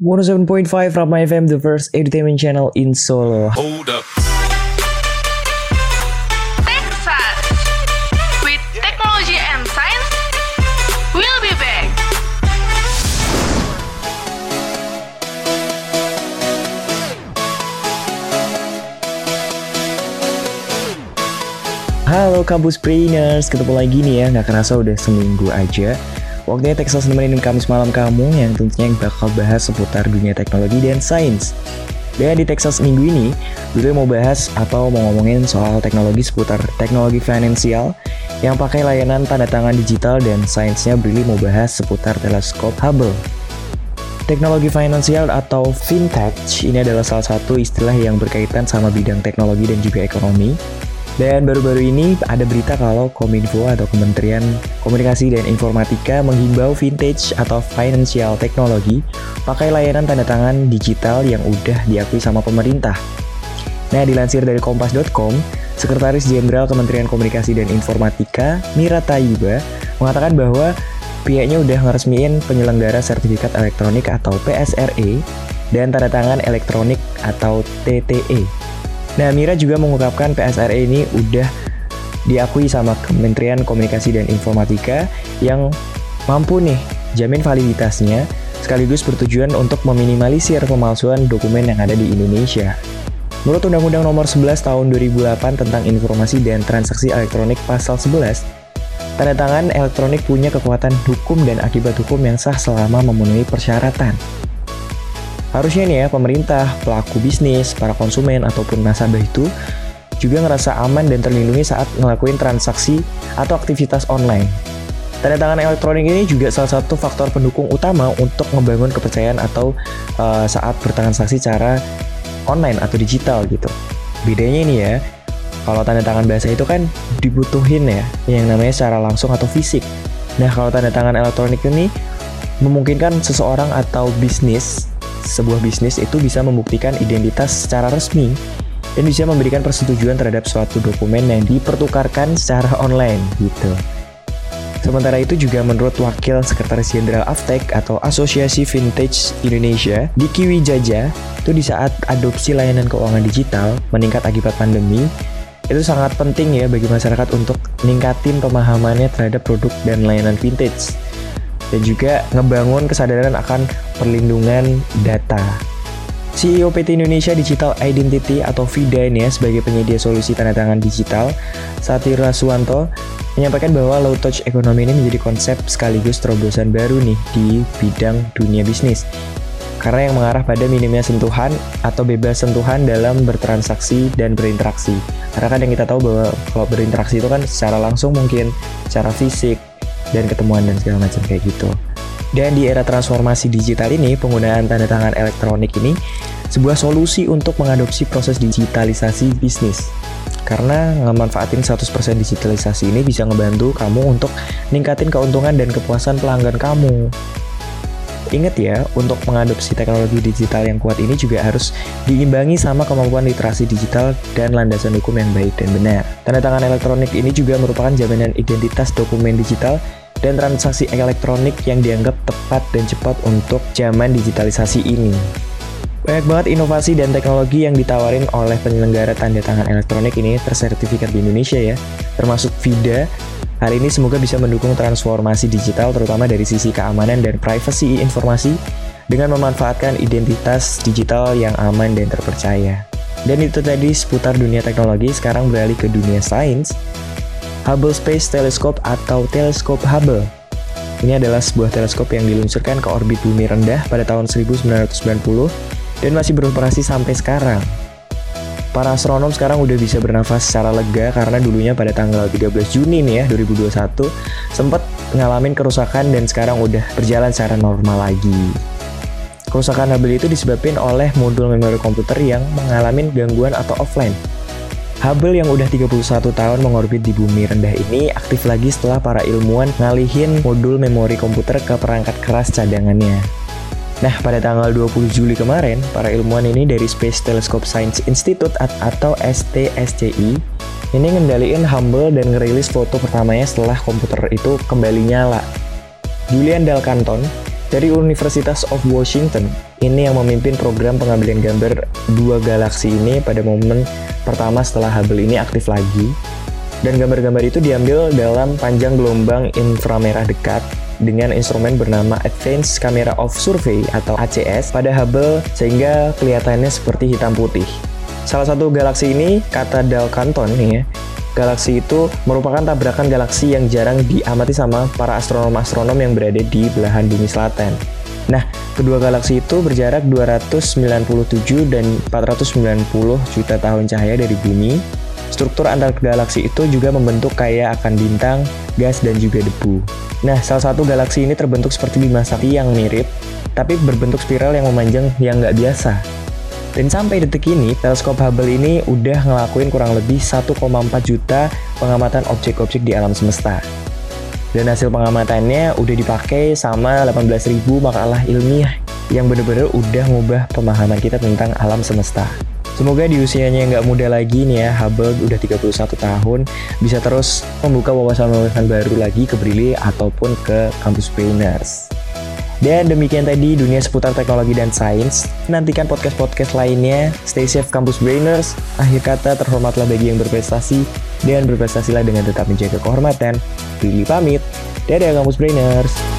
107.5 Rama FM, the first entertainment channel in Solo. Hold up. Texas with technology and science. We'll be back. Halo Kampus Brainers, ketemu lagi nih ya, nggak kerasa udah seminggu aja. Waktunya Texas nemenin Kamis malam kamu yang tentunya yang bakal bahas seputar dunia teknologi dan sains. Dan di Texas minggu ini, gue mau bahas atau mau ngomongin soal teknologi seputar teknologi finansial yang pakai layanan tanda tangan digital dan sainsnya Brili mau bahas seputar teleskop Hubble. Teknologi finansial atau fintech ini adalah salah satu istilah yang berkaitan sama bidang teknologi dan juga ekonomi. Dan baru-baru ini ada berita kalau Kominfo atau Kementerian Komunikasi dan Informatika menghimbau vintage atau financial technology pakai layanan tanda tangan digital yang udah diakui sama pemerintah. Nah, dilansir dari kompas.com, Sekretaris Jenderal Kementerian Komunikasi dan Informatika, Mira Tayyiba, mengatakan bahwa pihaknya udah ngeresmiin penyelenggara sertifikat elektronik atau PSRE dan tanda tangan elektronik atau TTE. Nah, Mira juga mengungkapkan PSRE ini udah diakui sama Kementerian Komunikasi dan Informatika yang mampu nih jamin validitasnya sekaligus bertujuan untuk meminimalisir pemalsuan dokumen yang ada di Indonesia. Menurut Undang-Undang Nomor 11 Tahun 2008 tentang Informasi dan Transaksi Elektronik Pasal 11, tanda tangan elektronik punya kekuatan hukum dan akibat hukum yang sah selama memenuhi persyaratan. Harusnya nih ya, pemerintah, pelaku bisnis, para konsumen, ataupun nasabah itu juga ngerasa aman dan terlindungi saat ngelakuin transaksi atau aktivitas online. Tanda tangan elektronik ini juga salah satu faktor pendukung utama untuk membangun kepercayaan atau uh, saat bertransaksi secara online atau digital gitu. Bedanya ini ya, kalau tanda tangan bahasa itu kan dibutuhin ya, yang namanya secara langsung atau fisik. Nah, kalau tanda tangan elektronik ini memungkinkan seseorang atau bisnis sebuah bisnis itu bisa membuktikan identitas secara resmi dan bisa memberikan persetujuan terhadap suatu dokumen yang dipertukarkan secara online gitu. Sementara itu juga menurut Wakil Sekretaris Jenderal Aftek atau Asosiasi Vintage Indonesia, Diki Wijaja, itu di saat adopsi layanan keuangan digital meningkat akibat pandemi, itu sangat penting ya bagi masyarakat untuk ningkatin pemahamannya terhadap produk dan layanan vintage dan juga ngebangun kesadaran akan perlindungan data. CEO PT Indonesia Digital Identity atau VIDA ini ya sebagai penyedia solusi tanda tangan digital, Satira Suwanto menyampaikan bahwa low touch ekonomi ini menjadi konsep sekaligus terobosan baru nih di bidang dunia bisnis. Karena yang mengarah pada minimnya sentuhan atau bebas sentuhan dalam bertransaksi dan berinteraksi. Karena kan yang kita tahu bahwa kalau berinteraksi itu kan secara langsung mungkin secara fisik, dan ketemuan dan segala macam kayak gitu. Dan di era transformasi digital ini, penggunaan tanda tangan elektronik ini sebuah solusi untuk mengadopsi proses digitalisasi bisnis. Karena ngemanfaatin 100% digitalisasi ini bisa ngebantu kamu untuk ningkatin keuntungan dan kepuasan pelanggan kamu. Ingat ya, untuk mengadopsi teknologi digital yang kuat ini juga harus diimbangi sama kemampuan literasi digital dan landasan hukum yang baik dan benar. Tanda tangan elektronik ini juga merupakan jaminan identitas dokumen digital dan transaksi elektronik yang dianggap tepat dan cepat untuk zaman digitalisasi ini. Banyak banget inovasi dan teknologi yang ditawarin oleh penyelenggara tanda tangan elektronik ini tersertifikat di Indonesia ya, termasuk VIDA. Hal ini semoga bisa mendukung transformasi digital terutama dari sisi keamanan dan privasi informasi dengan memanfaatkan identitas digital yang aman dan terpercaya. Dan itu tadi seputar dunia teknologi, sekarang beralih ke dunia sains. Hubble Space Telescope atau Teleskop Hubble. Ini adalah sebuah teleskop yang diluncurkan ke orbit bumi rendah pada tahun 1990 dan masih beroperasi sampai sekarang. Para astronom sekarang udah bisa bernafas secara lega karena dulunya pada tanggal 13 Juni nih ya 2021 sempat ngalamin kerusakan dan sekarang udah berjalan secara normal lagi. Kerusakan Hubble itu disebabkan oleh modul memori komputer yang mengalami gangguan atau offline. Hubble yang udah 31 tahun mengorbit di bumi rendah ini aktif lagi setelah para ilmuwan ngalihin modul memori komputer ke perangkat keras cadangannya. Nah, pada tanggal 20 Juli kemarin, para ilmuwan ini dari Space Telescope Science Institute atau STSCI ini ngendaliin Hubble dan ngerilis foto pertamanya setelah komputer itu kembali nyala. Julian Dalcanton dari Universitas of Washington ini yang memimpin program pengambilan gambar dua galaksi ini pada momen pertama setelah Hubble ini aktif lagi. Dan gambar-gambar itu diambil dalam panjang gelombang inframerah dekat dengan instrumen bernama Advanced Camera of Survey atau ACS pada Hubble sehingga kelihatannya seperti hitam putih. Salah satu galaksi ini, kata Dal Canton ya, galaksi itu merupakan tabrakan galaksi yang jarang diamati sama para astronom-astronom yang berada di belahan bumi selatan. Nah, kedua galaksi itu berjarak 297 dan 490 juta tahun cahaya dari bumi Struktur antar galaksi itu juga membentuk kayak akan bintang, gas, dan juga debu. Nah, salah satu galaksi ini terbentuk seperti Bima Sakti yang mirip, tapi berbentuk spiral yang memanjang yang nggak biasa. Dan sampai detik ini, teleskop Hubble ini udah ngelakuin kurang lebih 1,4 juta pengamatan objek-objek di alam semesta. Dan hasil pengamatannya udah dipakai sama 18.000 makalah ilmiah yang bener-bener udah ngubah pemahaman kita tentang alam semesta. Semoga di usianya nggak muda lagi nih ya, Hubble udah 31 tahun, bisa terus membuka wawasan-wawasan baru lagi ke Brili ataupun ke kampus Brainers. Dan demikian tadi dunia seputar teknologi dan sains. Nantikan podcast-podcast lainnya. Stay safe kampus Brainers. Akhir kata terhormatlah bagi yang berprestasi dan berprestasilah dengan tetap menjaga kehormatan. Brili pamit. Dadah kampus Brainers.